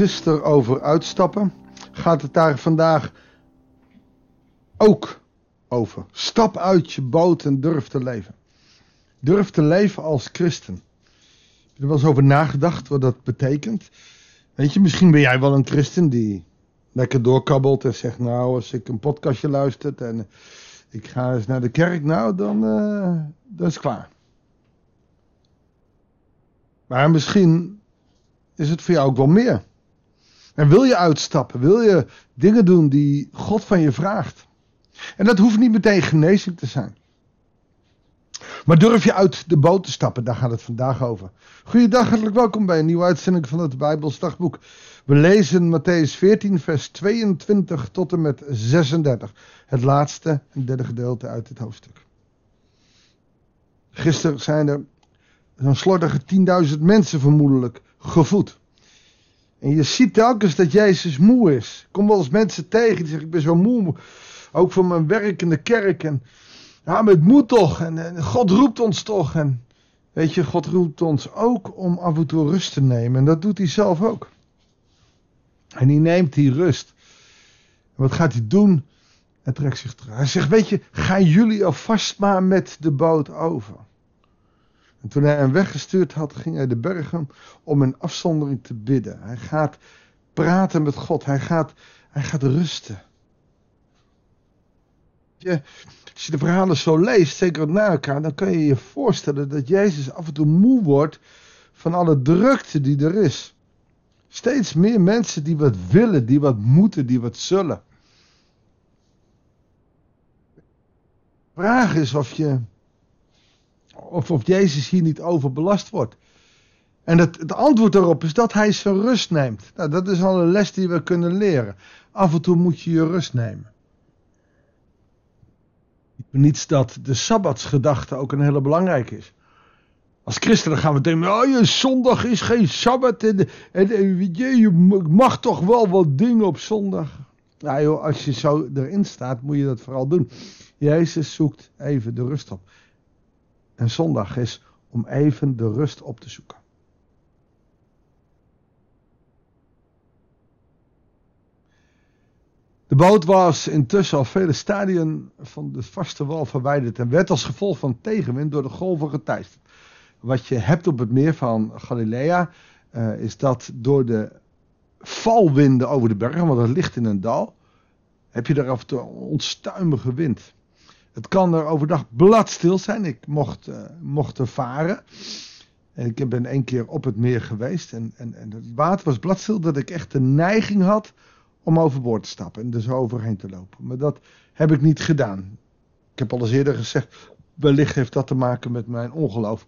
gisteren over uitstappen, gaat het daar vandaag ook over. Stap uit je boot en durf te leven. Durf te leven als christen. Heb je er wel eens over nagedacht wat dat betekent? Weet je, misschien ben jij wel een christen die lekker doorkabbelt en zegt: Nou, als ik een podcastje luister en ik ga eens naar de kerk, nou, dan dat is klaar. Maar misschien is het voor jou ook wel meer. En wil je uitstappen? Wil je dingen doen die God van je vraagt? En dat hoeft niet meteen genezing te zijn. Maar durf je uit de boot te stappen? Daar gaat het vandaag over. Goeiedag, hartelijk welkom bij een nieuwe uitzending van het Bijbelsdagboek. We lezen Matthäus 14, vers 22 tot en met 36. Het laatste en derde gedeelte uit het hoofdstuk. Gisteren zijn er zo'n slordige 10.000 mensen vermoedelijk gevoed. En je ziet telkens dat Jezus moe is. Ik kom wel eens mensen tegen die zeggen: Ik ben zo moe. Ook van mijn werk in de kerk. En ja, maar het moet toch. En, en, God roept ons toch. En weet je, God roept ons ook om af en toe rust te nemen. En dat doet hij zelf ook. En hij neemt die rust. En wat gaat hij doen? Hij trekt zich terug. Hij zegt: Weet je, gaan jullie alvast maar met de boot over. En toen hij hem weggestuurd had, ging hij de bergen om in afzondering te bidden. Hij gaat praten met God. Hij gaat, hij gaat rusten. Je, als je de verhalen zo leest, zeker na elkaar, dan kan je je voorstellen dat Jezus af en toe moe wordt van alle drukte die er is. Steeds meer mensen die wat willen, die wat moeten, die wat zullen. De vraag is of je of, of Jezus hier niet overbelast wordt. En het, het antwoord daarop is dat hij zijn rust neemt. Nou, dat is al een les die we kunnen leren. Af en toe moet je je rust nemen. Niets dat de sabbatsgedachte ook een hele belangrijke is. Als christenen gaan we denken, oh, je zondag is geen sabbat en, en, je, mag toch wel wat dingen op zondag. Nou joh, als je zo erin staat, moet je dat vooral doen. Jezus zoekt even de rust op en zondag is om even de rust op te zoeken. De boot was intussen al vele stadien van de vaste wal verwijderd en werd als gevolg van tegenwind door de golven geteisterd. Wat je hebt op het meer van Galilea uh, is dat door de valwinden over de bergen, want het ligt in een dal, heb je daar af en toe onstuimige wind. Het kan er overdag bladstil zijn. Ik mocht, uh, mocht er varen. En ik ben één keer op het meer geweest. En, en, en het water was bladstil dat ik echt de neiging had om overboord te stappen. En zo overheen te lopen. Maar dat heb ik niet gedaan. Ik heb al eens eerder gezegd. Wellicht heeft dat te maken met mijn ongeloof.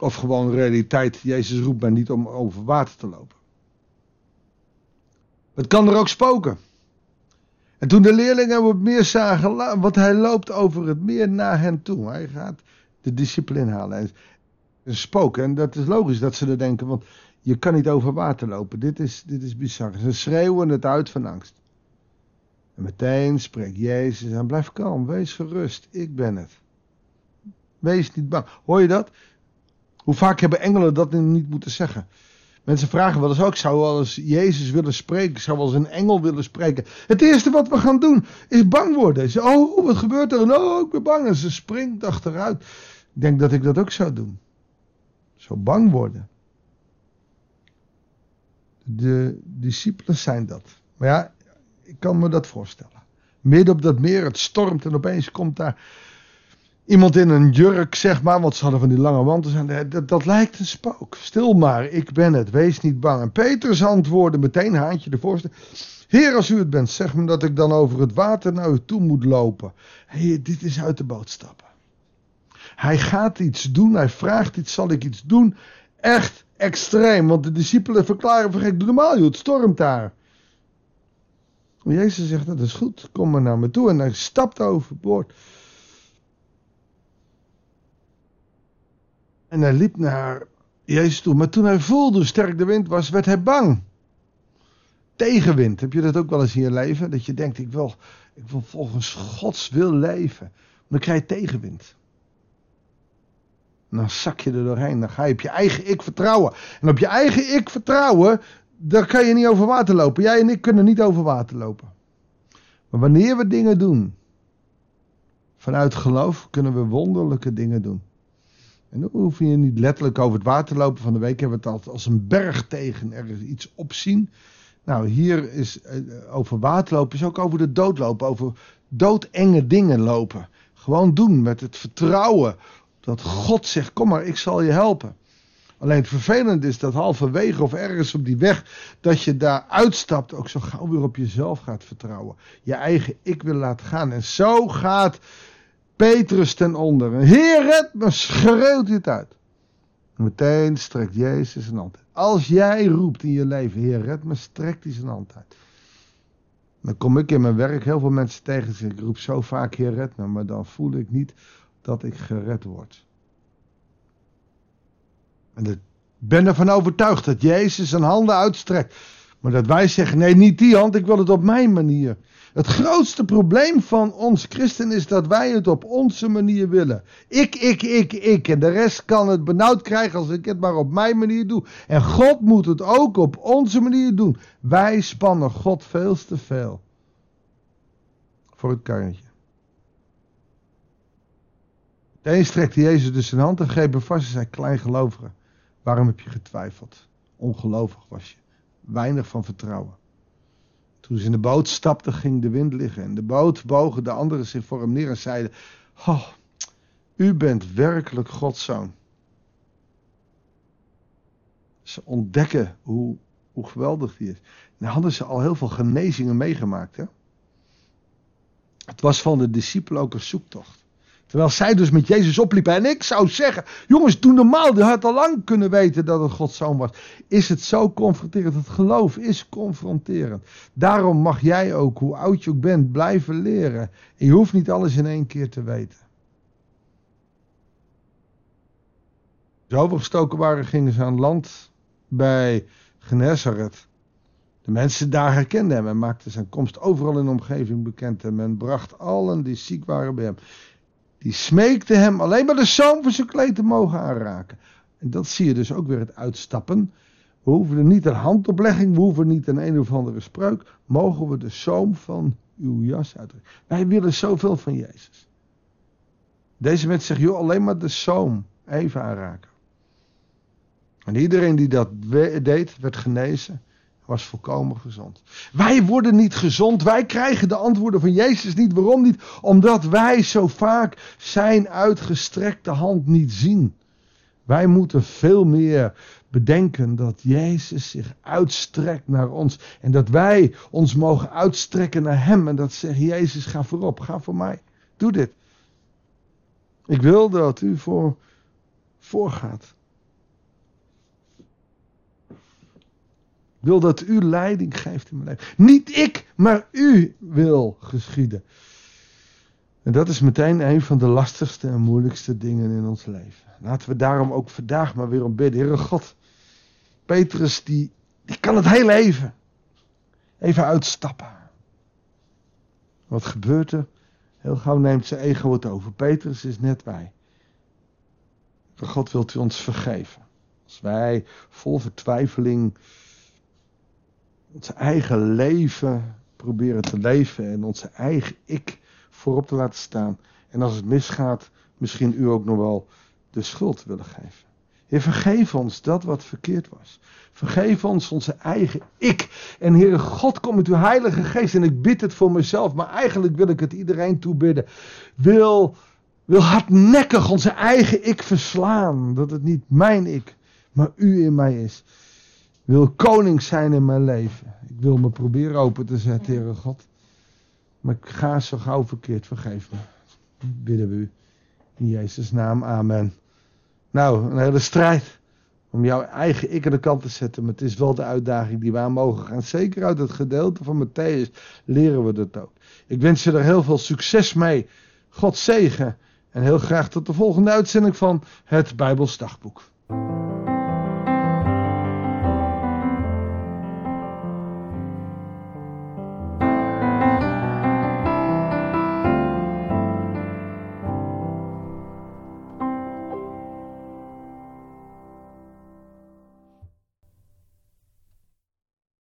Of gewoon realiteit. Jezus roept mij niet om over water te lopen. Het kan er ook spoken. En toen de leerlingen op het meer zagen, want hij loopt over het meer naar hen toe. Hij gaat de discipline halen. Een spook. En dat is logisch dat ze er denken, want je kan niet over water lopen. Dit is, dit is bizar. Ze schreeuwen het uit van angst. En meteen spreekt Jezus en blijf kalm, wees gerust, ik ben het. Wees niet bang. Hoor je dat? Hoe vaak hebben engelen dat niet moeten zeggen? Mensen vragen wel eens ook, zou wel eens Jezus willen spreken, zou wel eens een engel willen spreken. Het eerste wat we gaan doen is bang worden. Ze, oh, wat gebeurt er? Oh, ik ben bang. En ze springt achteruit. Ik denk dat ik dat ook zou doen. Zo bang worden. De discipelen zijn dat. Maar ja, ik kan me dat voorstellen. Midden op dat meer, het stormt en opeens komt daar iemand in een jurk, zeg maar, want ze hadden van die lange wanten. Dat, dat lijkt een spook. Stil maar, ik ben het, wees niet bang. En Petrus antwoordde meteen, haantje de voorste. Heer, als u het bent, zeg me dat ik dan over het water naar u toe moet lopen. Hey, dit is uit de boot stappen. Hij gaat iets doen, hij vraagt iets, zal ik iets doen? Echt extreem, want de discipelen verklaren van gek, doe normaal joh, het stormt daar. Jezus zegt, dat is goed, kom maar naar me toe. En hij stapt overboord. En hij liep naar Jezus toe. Maar toen hij voelde hoe sterk de wind was, werd hij bang. Tegenwind. Heb je dat ook wel eens in je leven? Dat je denkt, ik wil, ik wil volgens Gods wil leven. Maar dan krijg je tegenwind. En dan zak je er doorheen. Dan ga je op je eigen ik vertrouwen. En op je eigen ik vertrouwen, daar kan je niet over water lopen. Jij en ik kunnen niet over water lopen. Maar wanneer we dingen doen, vanuit geloof, kunnen we wonderlijke dingen doen. En dan hoef je niet letterlijk over het water te lopen. Van de week hebben we het altijd als een berg tegen ergens iets opzien. Nou, hier is eh, over water lopen, is ook over de dood lopen, over doodenge dingen lopen. Gewoon doen met het vertrouwen dat God zegt: Kom maar, ik zal je helpen. Alleen het vervelende is dat halverwege of ergens op die weg, dat je daar uitstapt, ook zo gauw weer op jezelf gaat vertrouwen. Je eigen ik wil laten gaan. En zo gaat Petrus ten onder. Heer, red me, schreeuwt hij het uit. Meteen strekt Jezus zijn hand uit. Als jij roept in je leven, Heer, red me, strekt hij zijn hand uit. Dan kom ik in mijn werk heel veel mensen tegen. Ik roep zo vaak, Heer, red me, maar dan voel ik niet dat ik gered word. En ik ben ervan overtuigd dat Jezus zijn handen uitstrekt. Maar dat wij zeggen: nee, niet die hand, ik wil het op mijn manier. Het grootste probleem van ons christen is dat wij het op onze manier willen. Ik, ik, ik, ik. En de rest kan het benauwd krijgen als ik het maar op mijn manier doe. En God moet het ook op onze manier doen. Wij spannen God veel te veel voor het karretje. Eens strekte Jezus dus zijn hand en greep hem vast en zei: Kleingelovige, waarom heb je getwijfeld? Ongelovig was je. Weinig van vertrouwen. Toen ze in de boot stapten, ging de wind liggen. En de boot bogen de anderen zich voor hem neer en zeiden: oh, U bent werkelijk Gods zoon. Ze ontdekken hoe, hoe geweldig die is. Nou hadden ze al heel veel genezingen meegemaakt. Hè? Het was van de discipelen ook een zoektocht. Terwijl zij dus met Jezus opliepen. En ik zou zeggen, jongens, doe normaal. Je had al lang kunnen weten dat het Gods zoon was. Is het zo confronterend? Het geloof is confronterend. Daarom mag jij ook, hoe oud je ook bent, blijven leren. En je hoeft niet alles in één keer te weten. Ze overgestoken waren, gingen ze aan land bij Genezaret. De mensen daar herkenden hem en maakten zijn komst overal in de omgeving bekend. En men bracht allen die ziek waren bij hem. Die smeekte hem alleen maar de zoom van zijn kleed te mogen aanraken. En dat zie je dus ook weer het uitstappen. We hoeven niet een handoplegging, we hoeven niet een een of andere spreuk. Mogen we de zoom van uw jas uitdrukken. Wij willen zoveel van Jezus. Deze mensen zeggen, joh, alleen maar de zoom even aanraken. En iedereen die dat deed, werd genezen was volkomen gezond. Wij worden niet gezond. Wij krijgen de antwoorden van Jezus niet. Waarom niet? Omdat wij zo vaak zijn uitgestrekte hand niet zien. Wij moeten veel meer bedenken dat Jezus zich uitstrekt naar ons. En dat wij ons mogen uitstrekken naar Hem. En dat zegt Jezus, ga voorop, ga voor mij. Doe dit. Ik wil dat u voor, voorgaat. Wil dat u leiding geeft in mijn leven. Niet ik, maar u wil geschieden. En dat is meteen een van de lastigste en moeilijkste dingen in ons leven. Laten we daarom ook vandaag maar weer om bidden. Heere God, Petrus die, die kan het heel even. Even uitstappen. Wat gebeurt er? Heel gauw neemt zijn ego het over. Petrus is net wij. God wilt u ons vergeven. Als wij vol vertwijfeling onze eigen leven proberen te leven en onze eigen ik voorop te laten staan. En als het misgaat, misschien u ook nog wel de schuld willen geven. Heer, vergeef ons dat wat verkeerd was. Vergeef ons onze eigen ik. En Heere God, kom met uw heilige geest. En ik bid het voor mezelf, maar eigenlijk wil ik het iedereen toebidden. Wil, wil hardnekkig onze eigen ik verslaan. Dat het niet mijn ik, maar u in mij is wil koning zijn in mijn leven. Ik wil me proberen open te zetten, Heere God. Maar ik ga zo gauw verkeerd, vergeef me. Bidden we u. In Jezus' naam, amen. Nou, een hele strijd om jouw eigen ik aan de kant te zetten. Maar het is wel de uitdaging die we aan mogen gaan. Zeker uit het gedeelte van Matthäus leren we dat ook. Ik wens je er heel veel succes mee. God zegen. En heel graag tot de volgende uitzending van het Bijbels Dagboek.